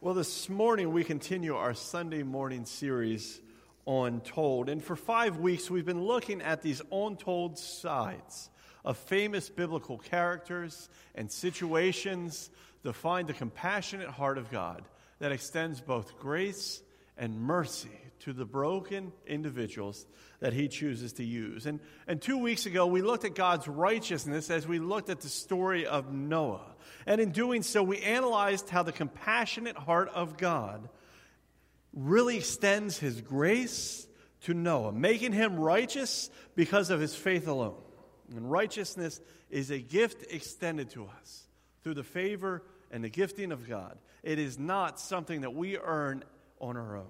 Well, this morning we continue our Sunday morning series Untold. And for five weeks, we've been looking at these untold sides of famous biblical characters and situations to find the compassionate heart of God that extends both grace and mercy to the broken individuals that he chooses to use. And, and two weeks ago, we looked at God's righteousness as we looked at the story of Noah. And in doing so, we analyzed how the compassionate heart of God really extends his grace to Noah, making him righteous because of his faith alone. And righteousness is a gift extended to us through the favor and the gifting of God. It is not something that we earn on our own.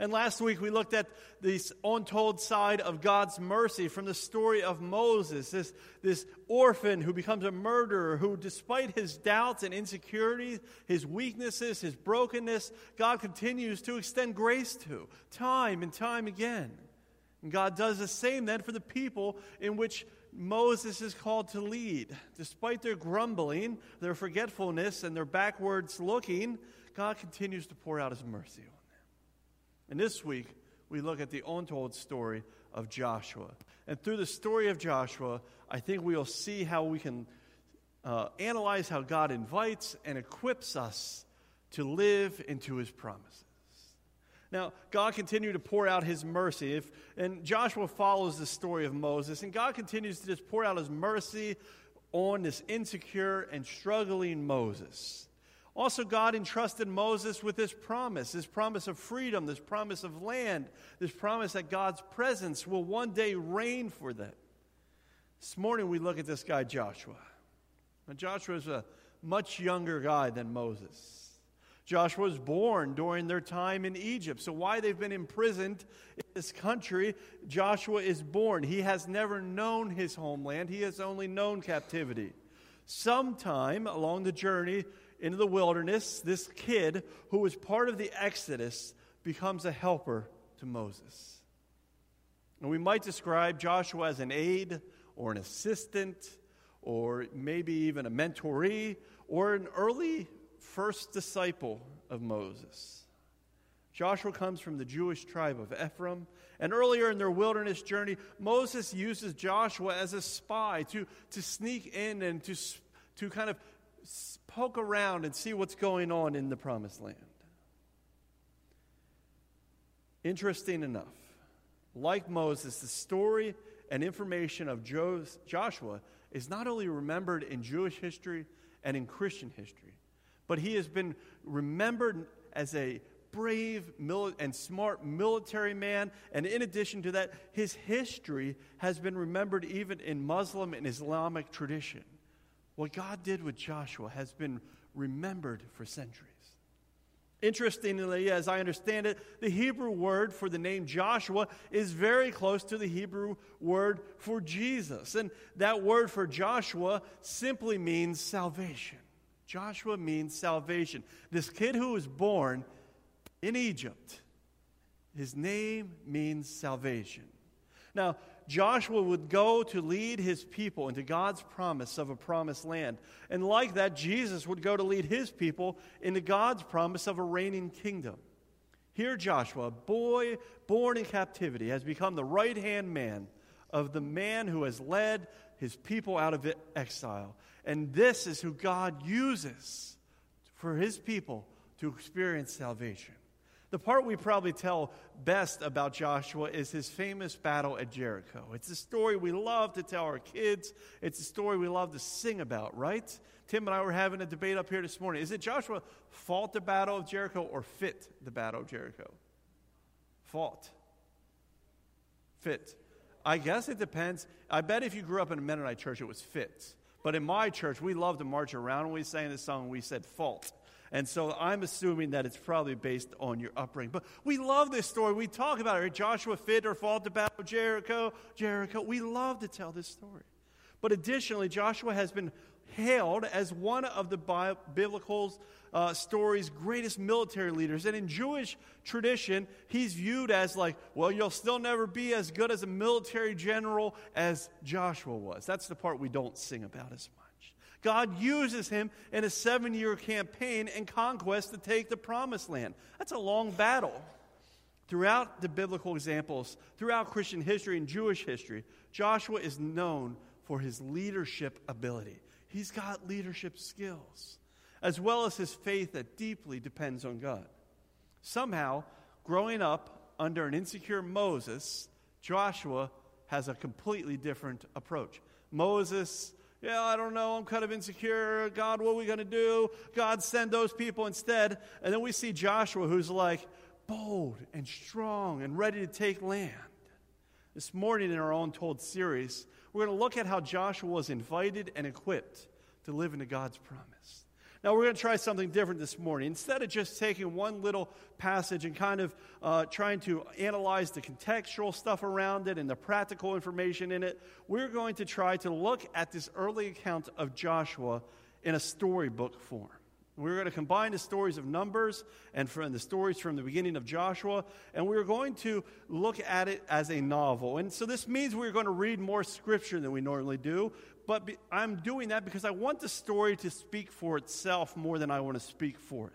And last week we looked at this untold side of God's mercy from the story of Moses, this, this orphan who becomes a murderer, who, despite his doubts and insecurities, his weaknesses, his brokenness, God continues to extend grace to time and time again. And God does the same then for the people in which Moses is called to lead. Despite their grumbling, their forgetfulness, and their backwards looking, God continues to pour out his mercy and this week, we look at the untold story of Joshua. And through the story of Joshua, I think we'll see how we can uh, analyze how God invites and equips us to live into his promises. Now, God continued to pour out his mercy. If, and Joshua follows the story of Moses, and God continues to just pour out his mercy on this insecure and struggling Moses. Also, God entrusted Moses with this promise this promise of freedom, this promise of land, this promise that God's presence will one day reign for them. This morning, we look at this guy, Joshua. Now, Joshua is a much younger guy than Moses. Joshua was born during their time in Egypt. So, why they've been imprisoned in this country, Joshua is born. He has never known his homeland, he has only known captivity. Sometime along the journey, into the wilderness, this kid who was part of the Exodus becomes a helper to Moses. And we might describe Joshua as an aide or an assistant or maybe even a mentoree or an early first disciple of Moses. Joshua comes from the Jewish tribe of Ephraim. And earlier in their wilderness journey, Moses uses Joshua as a spy to, to sneak in and to, to kind of poke around and see what's going on in the promised land. Interesting enough, like Moses, the story and information of Joshua is not only remembered in Jewish history and in Christian history, but he has been remembered as a brave and smart military man. And in addition to that, his history has been remembered even in Muslim and Islamic tradition. What God did with Joshua has been remembered for centuries. Interestingly, as I understand it, the Hebrew word for the name Joshua is very close to the Hebrew word for Jesus. And that word for Joshua simply means salvation. Joshua means salvation. This kid who was born in Egypt, his name means salvation. Now, Joshua would go to lead his people into God's promise of a promised land. And like that, Jesus would go to lead his people into God's promise of a reigning kingdom. Here, Joshua, a boy born in captivity, has become the right hand man of the man who has led his people out of exile. And this is who God uses for his people to experience salvation. The part we probably tell best about Joshua is his famous battle at Jericho. It's a story we love to tell our kids. It's a story we love to sing about, right? Tim and I were having a debate up here this morning. Is it Joshua fought the battle of Jericho or fit the battle of Jericho? Fought. Fit. I guess it depends. I bet if you grew up in a Mennonite church, it was fit. But in my church, we love to march around when we sang this song, we said fault. And so I'm assuming that it's probably based on your upbringing. But we love this story. We talk about it. Joshua fit or fought to battle Jericho, Jericho. We love to tell this story. But additionally, Joshua has been hailed as one of the biblical uh, story's greatest military leaders. And in Jewish tradition, he's viewed as like, well, you'll still never be as good as a military general as Joshua was. That's the part we don't sing about as much. God uses him in a seven year campaign and conquest to take the promised land. That's a long battle. Throughout the biblical examples, throughout Christian history and Jewish history, Joshua is known for his leadership ability. He's got leadership skills, as well as his faith that deeply depends on God. Somehow, growing up under an insecure Moses, Joshua has a completely different approach. Moses, yeah, I don't know, I'm kind of insecure. God, what are we going to do? God, send those people instead. And then we see Joshua, who's like bold and strong and ready to take land. This morning in our Untold series, we're going to look at how Joshua was invited and equipped to live into God's promise. Now, we're going to try something different this morning. Instead of just taking one little passage and kind of uh, trying to analyze the contextual stuff around it and the practical information in it, we're going to try to look at this early account of Joshua in a storybook form. We're going to combine the stories of Numbers and from the stories from the beginning of Joshua, and we're going to look at it as a novel. And so this means we're going to read more scripture than we normally do, but be, I'm doing that because I want the story to speak for itself more than I want to speak for it.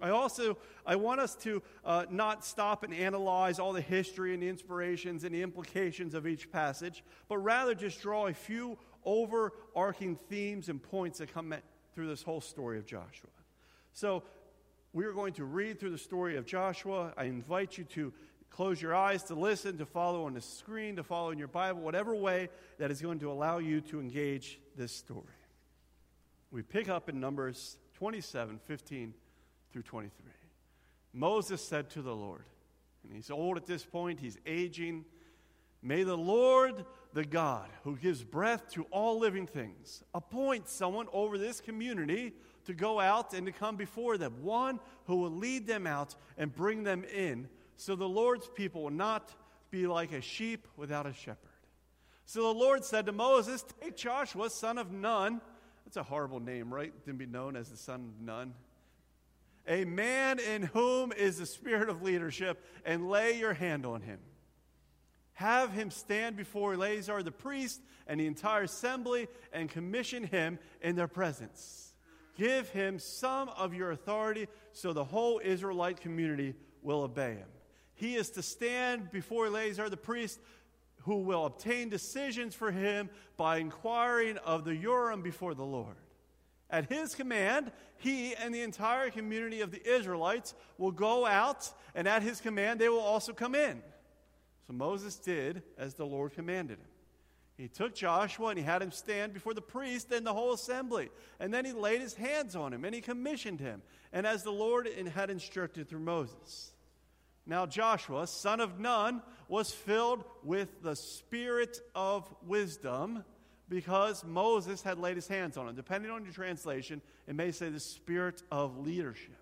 I also I want us to uh, not stop and analyze all the history and the inspirations and the implications of each passage, but rather just draw a few overarching themes and points that come through this whole story of Joshua. So, we are going to read through the story of Joshua. I invite you to close your eyes, to listen, to follow on the screen, to follow in your Bible, whatever way that is going to allow you to engage this story. We pick up in Numbers 27 15 through 23. Moses said to the Lord, and he's old at this point, he's aging. May the Lord, the God who gives breath to all living things, appoint someone over this community to go out and to come before them, one who will lead them out and bring them in, so the Lord's people will not be like a sheep without a shepherd. So the Lord said to Moses, Take Joshua, son of Nun. That's a horrible name, right? To be known as the son of Nun. A man in whom is the spirit of leadership, and lay your hand on him have him stand before Eleazar the priest and the entire assembly and commission him in their presence. Give him some of your authority so the whole Israelite community will obey him. He is to stand before Eleazar the priest, who will obtain decisions for him by inquiring of the Urim before the Lord. At his command, he and the entire community of the Israelites will go out, and at his command, they will also come in. So Moses did as the Lord commanded him. He took Joshua and he had him stand before the priest and the whole assembly. And then he laid his hands on him and he commissioned him, and as the Lord had instructed through Moses. Now Joshua, son of Nun, was filled with the spirit of wisdom because Moses had laid his hands on him. Depending on your translation, it may say the spirit of leadership.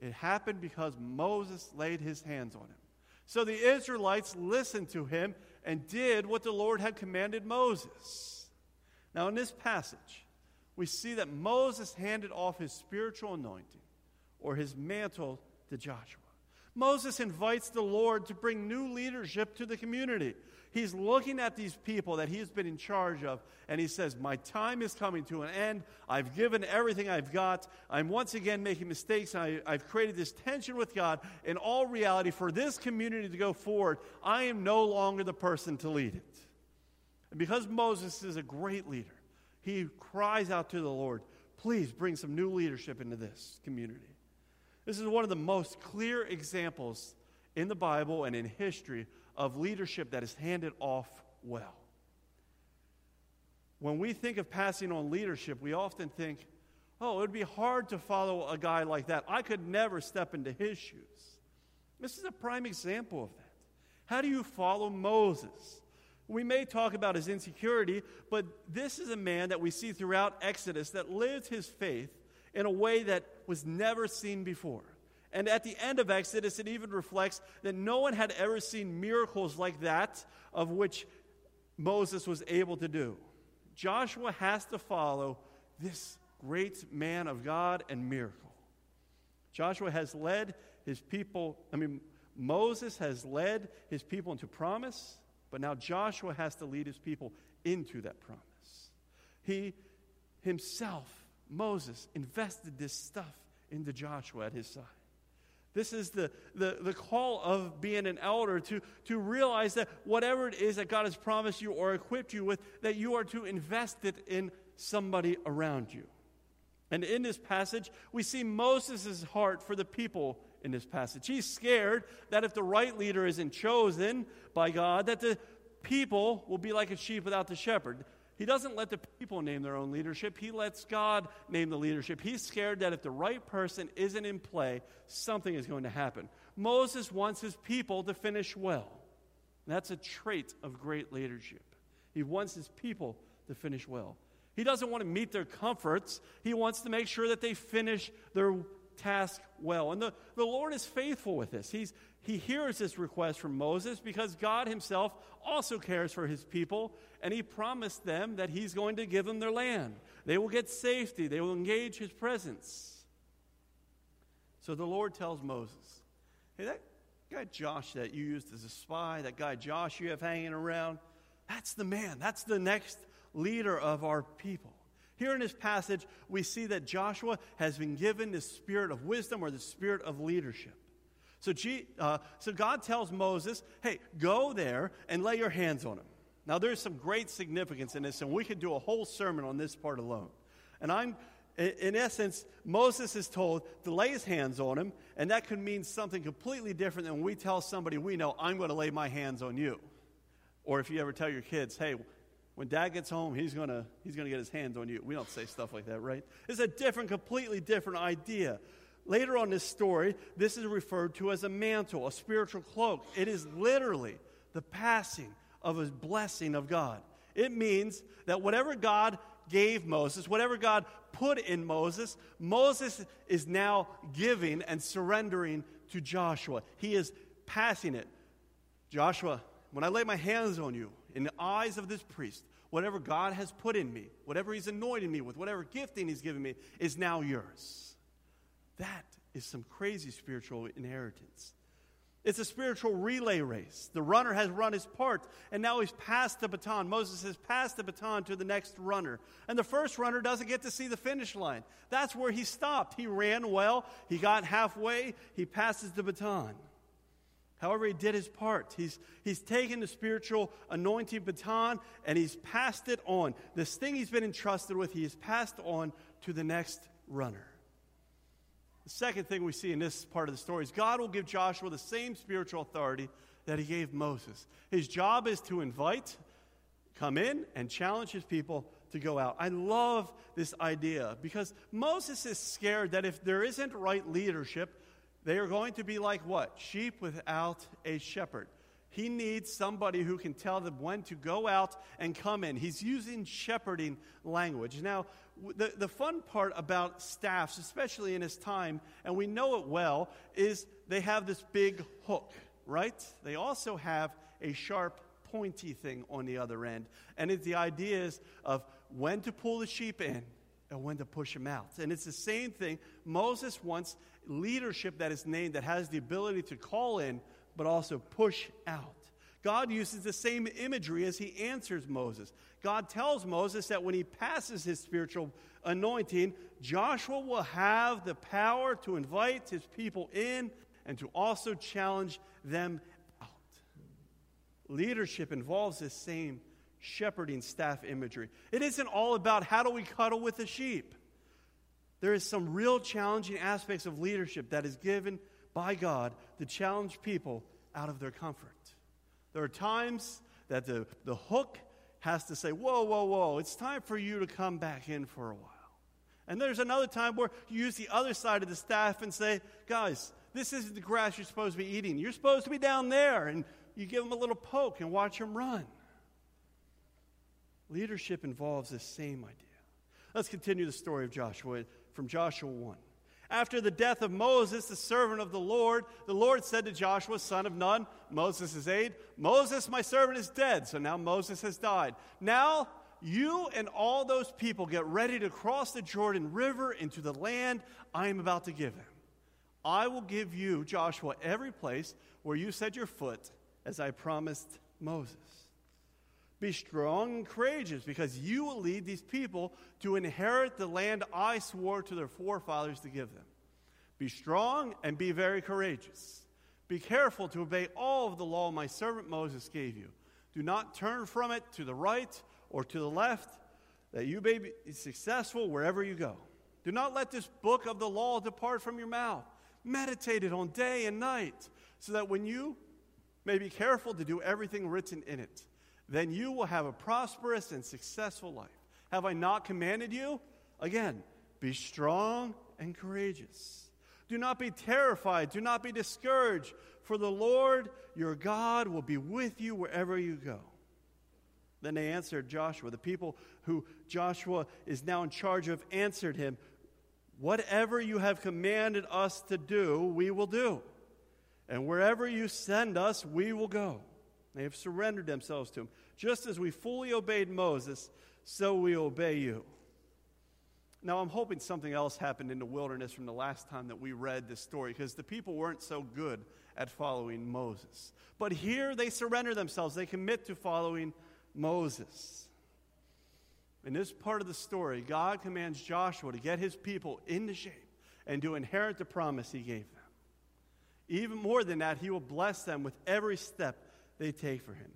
It happened because Moses laid his hands on him. So the Israelites listened to him and did what the Lord had commanded Moses. Now, in this passage, we see that Moses handed off his spiritual anointing or his mantle to Joshua. Moses invites the Lord to bring new leadership to the community. He's looking at these people that he's been in charge of, and he says, My time is coming to an end. I've given everything I've got. I'm once again making mistakes, I, have created this tension with God. In all reality, for this community to go forward, I am no longer the person to lead it. And because Moses is a great leader, he cries out to the Lord, Please bring some new leadership into this community. This is one of the most clear examples in the Bible and in history of leadership that is handed off well. When we think of passing on leadership, we often think, oh, it would be hard to follow a guy like that. I could never step into his shoes. This is a prime example of that. How do you follow Moses? We may talk about his insecurity, but this is a man that we see throughout Exodus that lived his faith in a way that was never seen before. And at the end of Exodus, it even reflects that no one had ever seen miracles like that of which Moses was able to do. Joshua has to follow this great man of God and miracle. Joshua has led his people, I mean, Moses has led his people into promise, but now Joshua has to lead his people into that promise. he himself, Moses, invested this stuff into Joshua at his side. This is the, the, the call of being an elder to, to realize that whatever it is that God has promised you or equipped you with, that you are to invest it in somebody around you. And in this passage, we see Moses' heart for the people in this passage. He's scared that if the right leader isn't chosen by God, that the people will be like a sheep without the shepherd. He doesn't let the people name their own leadership. He lets God name the leadership. He's scared that if the right person isn't in play, something is going to happen. Moses wants his people to finish well. That's a trait of great leadership. He wants his people to finish well. He doesn't want to meet their comforts. He wants to make sure that they finish their task well. And the, the Lord is faithful with this. He's, he hears this request from Moses because God himself also cares for his people, and he promised them that he's going to give them their land. They will get safety, they will engage his presence. So the Lord tells Moses, Hey, that guy Josh that you used as a spy, that guy Josh you have hanging around, that's the man. That's the next leader of our people. Here in this passage, we see that Joshua has been given the spirit of wisdom or the spirit of leadership. So, G, uh, so God tells Moses, hey, go there and lay your hands on him. Now, there's some great significance in this, and we could do a whole sermon on this part alone. And I'm, in essence, Moses is told to lay his hands on him, and that could mean something completely different than when we tell somebody we know, I'm going to lay my hands on you. Or if you ever tell your kids, hey, when dad gets home, he's going to he's gonna get his hands on you. We don't say stuff like that, right? It's a different, completely different idea. Later on this story, this is referred to as a mantle, a spiritual cloak. It is literally the passing of a blessing of God. It means that whatever God gave Moses, whatever God put in Moses, Moses is now giving and surrendering to Joshua. He is passing it. Joshua, when I lay my hands on you, in the eyes of this priest, whatever God has put in me, whatever He's anointed me with, whatever gifting He's given me, is now yours. That is some crazy spiritual inheritance. It's a spiritual relay race. The runner has run his part, and now he's passed the baton. Moses has passed the baton to the next runner. And the first runner doesn't get to see the finish line. That's where he stopped. He ran well, he got halfway, he passes the baton. However, he did his part. He's, he's taken the spiritual anointing baton and he's passed it on. This thing he's been entrusted with, he has passed on to the next runner. The second thing we see in this part of the story is God will give Joshua the same spiritual authority that he gave Moses. His job is to invite, come in, and challenge his people to go out. I love this idea because Moses is scared that if there isn't right leadership, they are going to be like what? Sheep without a shepherd. He needs somebody who can tell them when to go out and come in. He's using shepherding language. Now, the, the fun part about staffs, especially in his time, and we know it well, is they have this big hook, right? They also have a sharp, pointy thing on the other end. And it's the ideas of when to pull the sheep in and when to push them out. And it's the same thing. Moses wants leadership that is named that has the ability to call in, but also push out. God uses the same imagery as he answers Moses. God tells Moses that when he passes his spiritual anointing, Joshua will have the power to invite his people in and to also challenge them out. Leadership involves this same shepherding staff imagery. It isn't all about how do we cuddle with the sheep. There is some real challenging aspects of leadership that is given by God to challenge people out of their comfort. There are times that the, the hook has to say, Whoa, whoa, whoa, it's time for you to come back in for a while. And there's another time where you use the other side of the staff and say, Guys, this isn't the grass you're supposed to be eating. You're supposed to be down there. And you give them a little poke and watch them run. Leadership involves this same idea. Let's continue the story of Joshua from Joshua 1. After the death of Moses, the servant of the Lord, the Lord said to Joshua, son of Nun, Moses' aide, Moses, my servant, is dead. So now Moses has died. Now you and all those people get ready to cross the Jordan River into the land I am about to give them. I will give you, Joshua, every place where you set your foot, as I promised Moses. Be strong and courageous, because you will lead these people to inherit the land I swore to their forefathers to give them. Be strong and be very courageous. Be careful to obey all of the law my servant Moses gave you. Do not turn from it to the right or to the left, that you may be successful wherever you go. Do not let this book of the law depart from your mouth. Meditate it on day and night, so that when you may be careful to do everything written in it, then you will have a prosperous and successful life. Have I not commanded you? Again, be strong and courageous. Do not be terrified. Do not be discouraged, for the Lord your God will be with you wherever you go. Then they answered Joshua. The people who Joshua is now in charge of answered him, Whatever you have commanded us to do, we will do. And wherever you send us, we will go. They have surrendered themselves to him. Just as we fully obeyed Moses, so we obey you. Now, I'm hoping something else happened in the wilderness from the last time that we read this story because the people weren't so good at following Moses. But here they surrender themselves, they commit to following Moses. In this part of the story, God commands Joshua to get his people into shape and to inherit the promise he gave them. Even more than that, he will bless them with every step they take for him.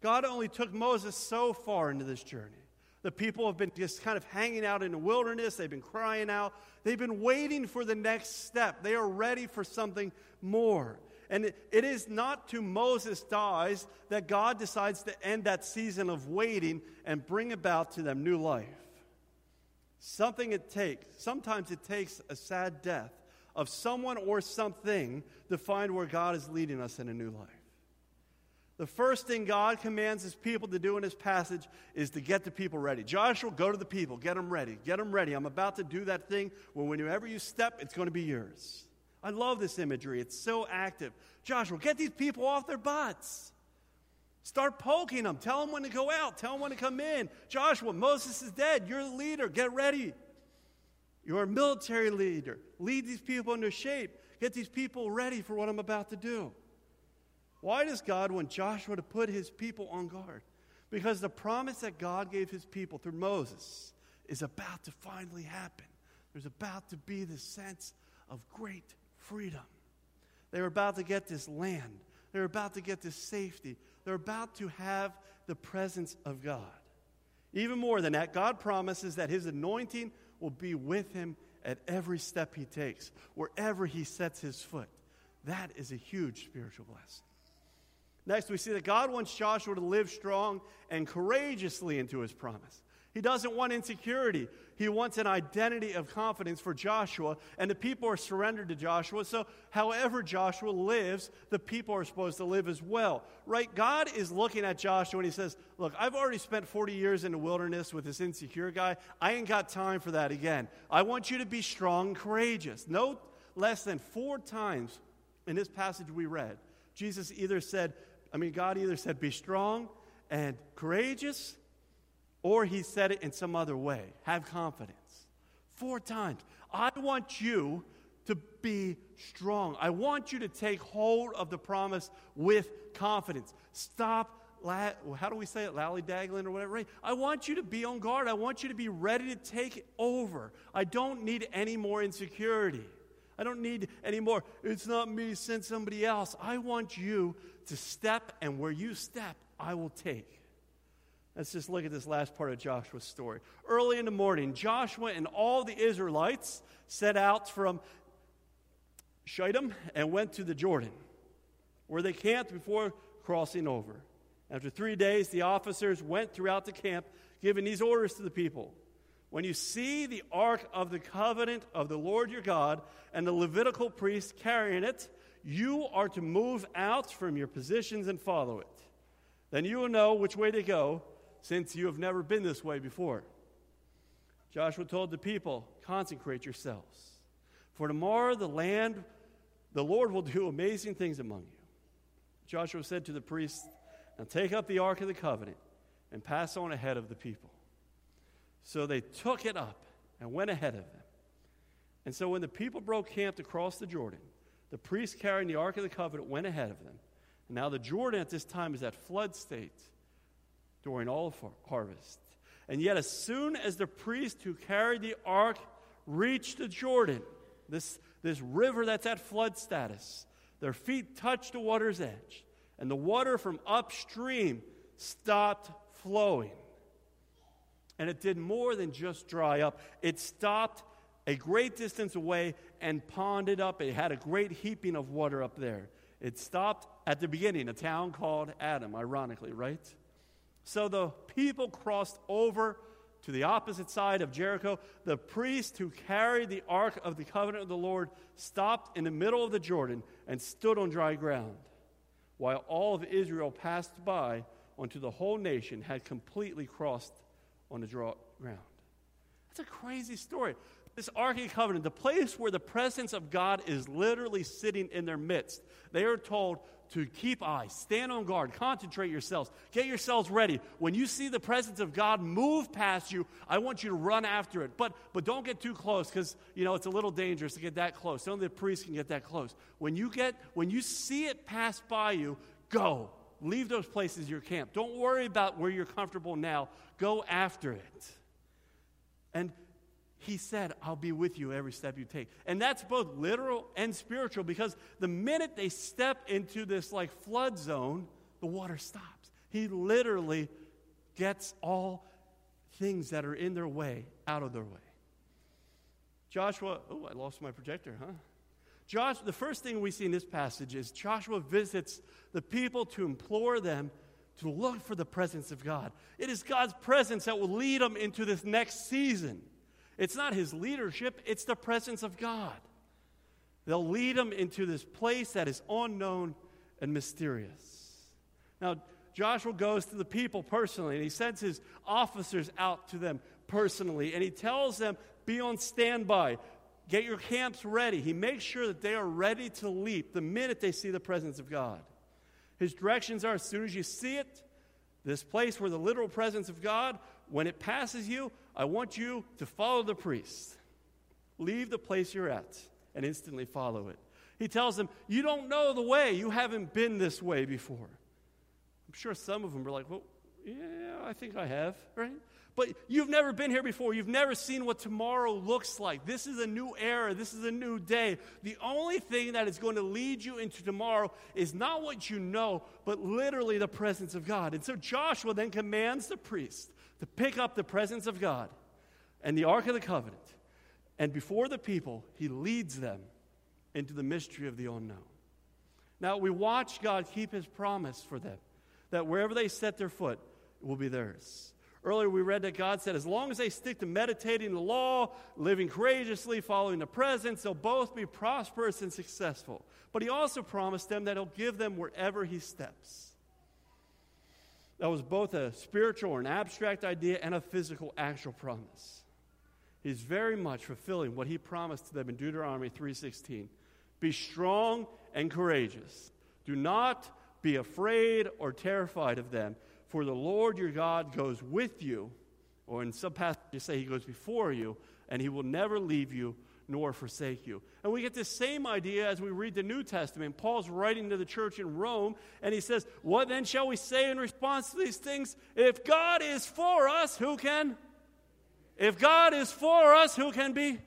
God only took Moses so far into this journey. The people have been just kind of hanging out in the wilderness. They've been crying out. They've been waiting for the next step. They are ready for something more. And it is not to Moses dies that God decides to end that season of waiting and bring about to them new life. Something it takes, sometimes it takes a sad death of someone or something to find where God is leading us in a new life. The first thing God commands his people to do in this passage is to get the people ready. Joshua, go to the people, get them ready, get them ready. I'm about to do that thing where whenever you step, it's going to be yours. I love this imagery, it's so active. Joshua, get these people off their butts. Start poking them. Tell them when to go out. Tell them when to come in. Joshua, Moses is dead. You're the leader. Get ready. You're a military leader. Lead these people into shape. Get these people ready for what I'm about to do. Why does God want Joshua to put his people on guard? Because the promise that God gave his people through Moses is about to finally happen. There's about to be this sense of great freedom. They're about to get this land, they're about to get this safety, they're about to have the presence of God. Even more than that, God promises that his anointing will be with him at every step he takes, wherever he sets his foot. That is a huge spiritual blessing. Next, we see that God wants Joshua to live strong and courageously into his promise. He doesn't want insecurity. He wants an identity of confidence for Joshua, and the people are surrendered to Joshua. So, however Joshua lives, the people are supposed to live as well. Right? God is looking at Joshua and he says, Look, I've already spent 40 years in the wilderness with this insecure guy. I ain't got time for that again. I want you to be strong and courageous. No less than four times in this passage we read, Jesus either said, I mean, God either said, be strong and courageous, or he said it in some other way have confidence. Four times. I want you to be strong. I want you to take hold of the promise with confidence. Stop, la- how do we say it, lally-daggling or whatever. I want you to be on guard. I want you to be ready to take over. I don't need any more insecurity. I don't need any more. It's not me, send somebody else. I want you to step, and where you step, I will take. Let's just look at this last part of Joshua's story. Early in the morning, Joshua and all the Israelites set out from Shittim and went to the Jordan, where they camped before crossing over. After three days, the officers went throughout the camp, giving these orders to the people. When you see the ark of the covenant of the Lord your God and the Levitical priests carrying it, you are to move out from your positions and follow it. Then you will know which way to go, since you have never been this way before. Joshua told the people, Consecrate yourselves. For tomorrow the land, the Lord will do amazing things among you. Joshua said to the priests, Now take up the ark of the covenant and pass on ahead of the people. So they took it up and went ahead of them. And so when the people broke camp to cross the Jordan, the priests carrying the Ark of the Covenant went ahead of them. And now the Jordan at this time is at flood state during all harvest. And yet, as soon as the priest who carried the ark reached the Jordan, this, this river that's at flood status, their feet touched the water's edge, and the water from upstream stopped flowing. And it did more than just dry up, it stopped a great distance away and ponded up. It had a great heaping of water up there. It stopped at the beginning, a town called Adam, ironically, right? So the people crossed over to the opposite side of Jericho. The priest who carried the ark of the covenant of the Lord stopped in the middle of the Jordan and stood on dry ground, while all of Israel passed by until the whole nation had completely crossed on the dry ground. That's a crazy story. This Ark of Covenant, the place where the presence of God is literally sitting in their midst, they are told to keep eyes, stand on guard, concentrate yourselves, get yourselves ready. When you see the presence of God move past you, I want you to run after it. But, but don't get too close because, you know, it's a little dangerous to get that close. Only the priest can get that close. When you, get, when you see it pass by you, go. Leave those places your camp. Don't worry about where you're comfortable now. Go after it. And he said, I'll be with you every step you take. And that's both literal and spiritual because the minute they step into this like flood zone, the water stops. He literally gets all things that are in their way out of their way. Joshua, oh, I lost my projector, huh? Josh, the first thing we see in this passage is Joshua visits the people to implore them to look for the presence of God. It is God's presence that will lead them into this next season. It's not his leadership, it's the presence of God. They'll lead him into this place that is unknown and mysterious. Now, Joshua goes to the people personally, and he sends his officers out to them personally, and he tells them, Be on standby, get your camps ready. He makes sure that they are ready to leap the minute they see the presence of God. His directions are as soon as you see it, this place where the literal presence of God, when it passes you, I want you to follow the priest. Leave the place you're at and instantly follow it. He tells them, You don't know the way. You haven't been this way before. I'm sure some of them are like, Well, yeah, I think I have, right? But you've never been here before. You've never seen what tomorrow looks like. This is a new era. This is a new day. The only thing that is going to lead you into tomorrow is not what you know, but literally the presence of God. And so Joshua then commands the priest to pick up the presence of God and the Ark of the Covenant. And before the people, he leads them into the mystery of the unknown. Now, we watch God keep his promise for them that wherever they set their foot, will be theirs. Earlier, we read that God said, as long as they stick to meditating the law, living courageously, following the presence, they'll both be prosperous and successful. But He also promised them that He'll give them wherever He steps. That was both a spiritual or an abstract idea and a physical, actual promise. He's very much fulfilling what he promised to them in Deuteronomy 3:16. Be strong and courageous. Do not be afraid or terrified of them, for the Lord your God goes with you, or in some passages say he goes before you, and he will never leave you nor forsake you. And we get the same idea as we read the New Testament. Paul's writing to the church in Rome, and he says, What then shall we say in response to these things? If God is for us, who can? If God is for us, who can be?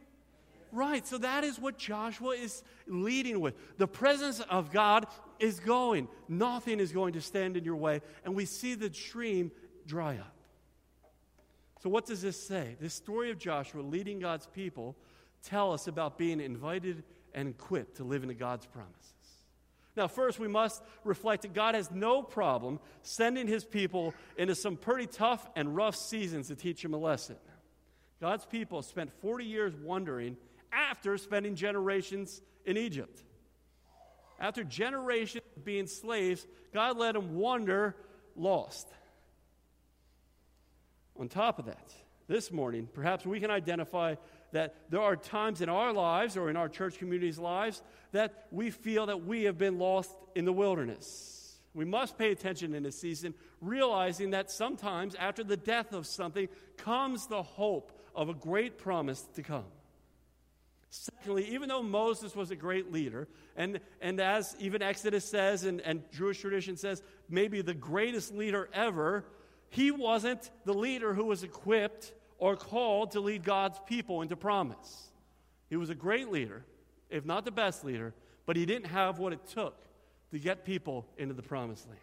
Right, so that is what Joshua is leading with. The presence of God is going. Nothing is going to stand in your way. And we see the stream dry up. So, what does this say? This story of Joshua leading God's people tell us about being invited and equipped to live into God's promises. Now, first, we must reflect that God has no problem sending his people into some pretty tough and rough seasons to teach them a lesson. God's people spent 40 years wandering after spending generations in Egypt. After generations of being slaves, God let them wander lost. On top of that, this morning, perhaps we can identify that there are times in our lives or in our church community's lives that we feel that we have been lost in the wilderness. We must pay attention in this season, realizing that sometimes after the death of something comes the hope of a great promise to come. Secondly, even though Moses was a great leader, and, and as even Exodus says and, and Jewish tradition says, maybe the greatest leader ever, he wasn't the leader who was equipped or called to lead God's people into promise. He was a great leader, if not the best leader, but he didn't have what it took to get people into the promised land.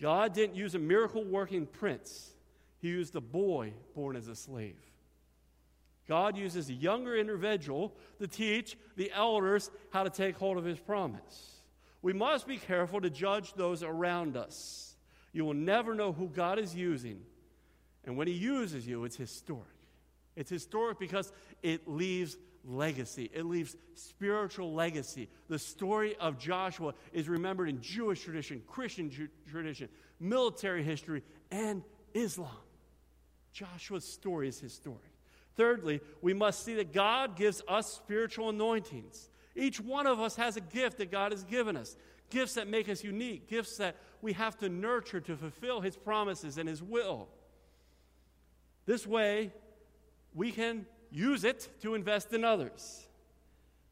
God didn't use a miracle working prince, He used a boy born as a slave. God uses a younger individual to teach the elders how to take hold of His promise. We must be careful to judge those around us. You will never know who God is using. And when He uses you, it's historic. It's historic because it leaves legacy. It leaves spiritual legacy. The story of Joshua is remembered in Jewish tradition, Christian tradition, military history, and Islam. Joshua's story is historic. Thirdly, we must see that God gives us spiritual anointings. Each one of us has a gift that God has given us gifts that make us unique, gifts that we have to nurture to fulfill His promises and His will. This way, we can use it to invest in others.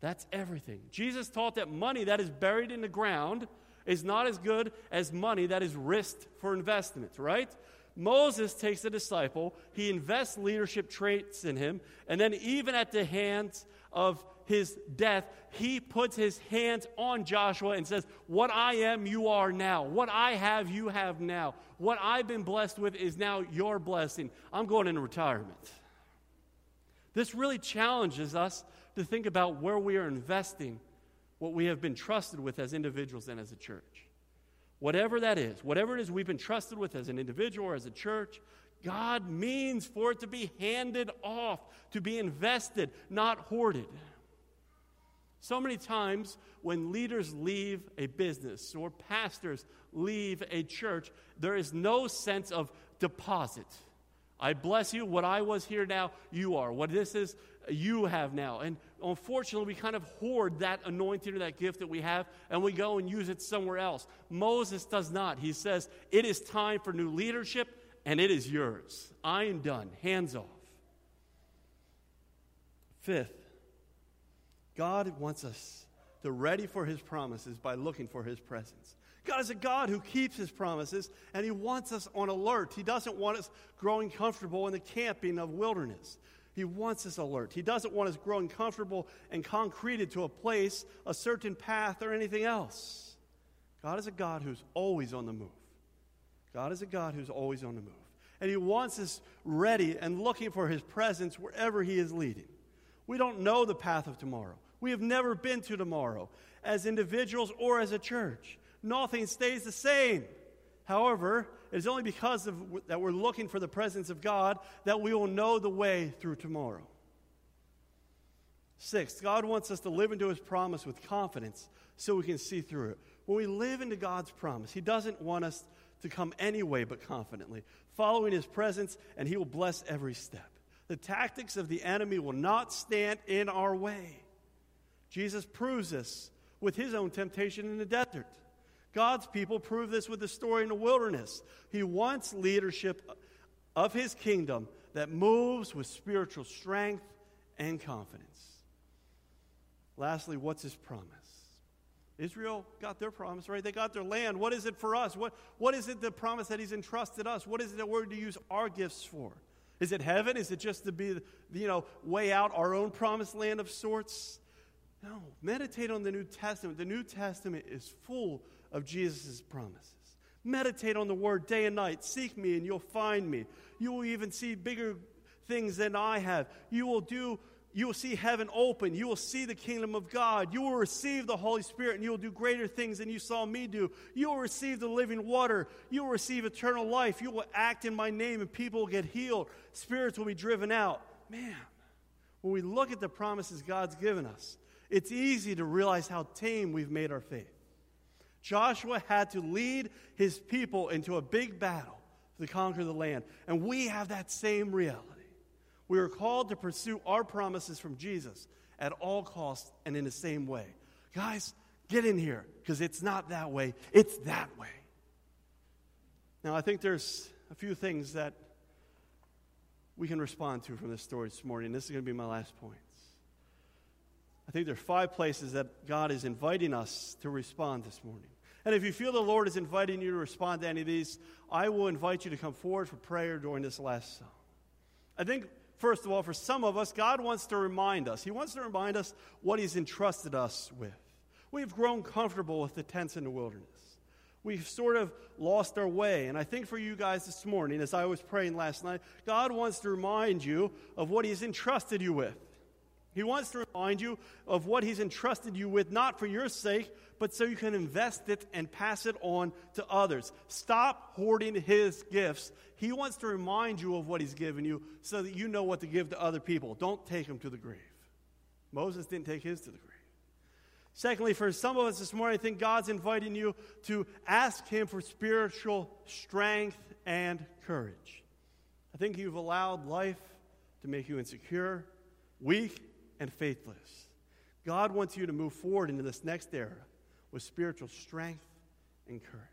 That's everything. Jesus taught that money that is buried in the ground is not as good as money that is risked for investments, right? Moses takes a disciple, he invests leadership traits in him, and then, even at the hands of his death, he puts his hands on Joshua and says, What I am, you are now. What I have, you have now. What I've been blessed with is now your blessing. I'm going into retirement. This really challenges us to think about where we are investing what we have been trusted with as individuals and as a church. Whatever that is, whatever it is we've been trusted with as an individual or as a church, God means for it to be handed off, to be invested, not hoarded. So many times when leaders leave a business or pastors leave a church, there is no sense of deposit. I bless you. What I was here now, you are. What this is, you have now. And unfortunately, we kind of hoard that anointing or that gift that we have and we go and use it somewhere else. Moses does not. He says, It is time for new leadership and it is yours. I am done. Hands off. Fifth, God wants us to ready for his promises by looking for his presence. God is a God who keeps his promises, and he wants us on alert. He doesn't want us growing comfortable in the camping of wilderness. He wants us alert. He doesn't want us growing comfortable and concreted to a place, a certain path, or anything else. God is a God who's always on the move. God is a God who's always on the move. And He wants us ready and looking for His presence wherever He is leading. We don't know the path of tomorrow. We have never been to tomorrow as individuals or as a church nothing stays the same. However, it is only because of, that we're looking for the presence of God that we will know the way through tomorrow. Sixth, God wants us to live into his promise with confidence so we can see through it. When we live into God's promise, he doesn't want us to come any way but confidently, following his presence, and he will bless every step. The tactics of the enemy will not stand in our way. Jesus proves this with his own temptation in the desert. God's people prove this with the story in the wilderness. He wants leadership of his kingdom that moves with spiritual strength and confidence. Lastly, what's his promise? Israel got their promise, right? They got their land. What is it for us? What, what is it the promise that he's entrusted us? What is it that we're to use our gifts for? Is it heaven? Is it just to be, you know, way out our own promised land of sorts? No. Meditate on the New Testament. The New Testament is full of Jesus' promises. Meditate on the word day and night. Seek me and you'll find me. You will even see bigger things than I have. You will do you will see heaven open. You will see the kingdom of God. You will receive the Holy Spirit and you will do greater things than you saw me do. You will receive the living water. You will receive eternal life. You will act in my name and people will get healed. Spirits will be driven out. Man, when we look at the promises God's given us, it's easy to realize how tame we've made our faith. Joshua had to lead his people into a big battle to conquer the land. And we have that same reality. We are called to pursue our promises from Jesus at all costs and in the same way. Guys, get in here because it's not that way, it's that way. Now, I think there's a few things that we can respond to from this story this morning. This is going to be my last point. I think there are five places that God is inviting us to respond this morning. And if you feel the Lord is inviting you to respond to any of these, I will invite you to come forward for prayer during this last song. I think, first of all, for some of us, God wants to remind us. He wants to remind us what He's entrusted us with. We've grown comfortable with the tents in the wilderness. We've sort of lost our way. And I think for you guys this morning, as I was praying last night, God wants to remind you of what He's entrusted you with. He wants to remind you of what He's entrusted you with, not for your sake, but so you can invest it and pass it on to others. Stop hoarding His gifts. He wants to remind you of what He's given you so that you know what to give to other people. Don't take them to the grave. Moses didn't take his to the grave. Secondly, for some of us this morning, I think God's inviting you to ask Him for spiritual strength and courage. I think you've allowed life to make you insecure, weak, and faithless. God wants you to move forward into this next era with spiritual strength and courage.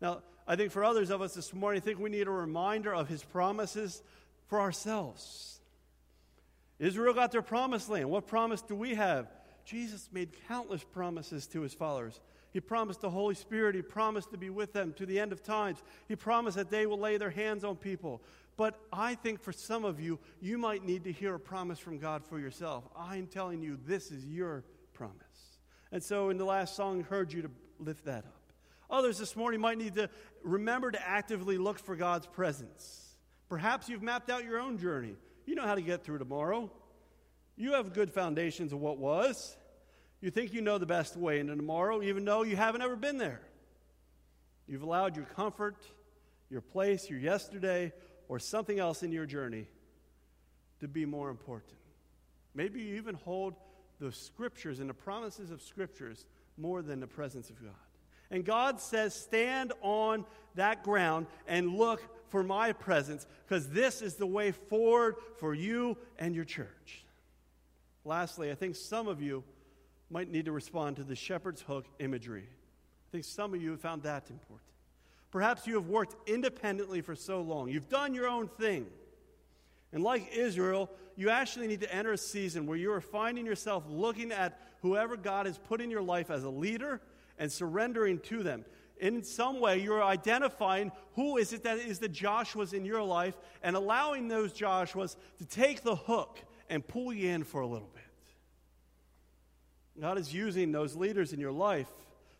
Now, I think for others of us this morning, I think we need a reminder of his promises for ourselves. Israel got their promised land. What promise do we have? Jesus made countless promises to his followers. He promised the Holy Spirit. He promised to be with them to the end of times. He promised that they will lay their hands on people. But I think for some of you, you might need to hear a promise from God for yourself. I'm telling you, this is your promise. And so in the last song, I heard you to lift that up. Others this morning might need to remember to actively look for God's presence. Perhaps you've mapped out your own journey. You know how to get through tomorrow. You have good foundations of what was. You think you know the best way into tomorrow, even though you haven't ever been there. You've allowed your comfort, your place, your yesterday, or something else in your journey to be more important. Maybe you even hold the scriptures and the promises of scriptures more than the presence of God. And God says, Stand on that ground and look for my presence because this is the way forward for you and your church. Lastly, I think some of you might need to respond to the shepherd's hook imagery. I think some of you found that important. Perhaps you have worked independently for so long, you've done your own thing. And like Israel, you actually need to enter a season where you are finding yourself looking at whoever God has put in your life as a leader and surrendering to them. In some way, you're identifying who is it that is the Joshuas in your life and allowing those Joshuas to take the hook and pull you in for a little bit. God is using those leaders in your life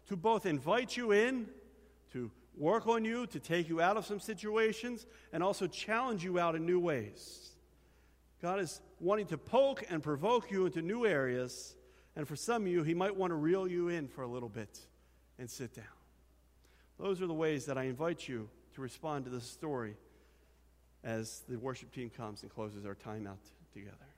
to both invite you in, work on you, to take you out of some situations, and also challenge you out in new ways. God is wanting to poke and provoke you into new areas, and for some of you, He might want to reel you in for a little bit and sit down. Those are the ways that I invite you to respond to this story as the worship team comes and closes our time out together.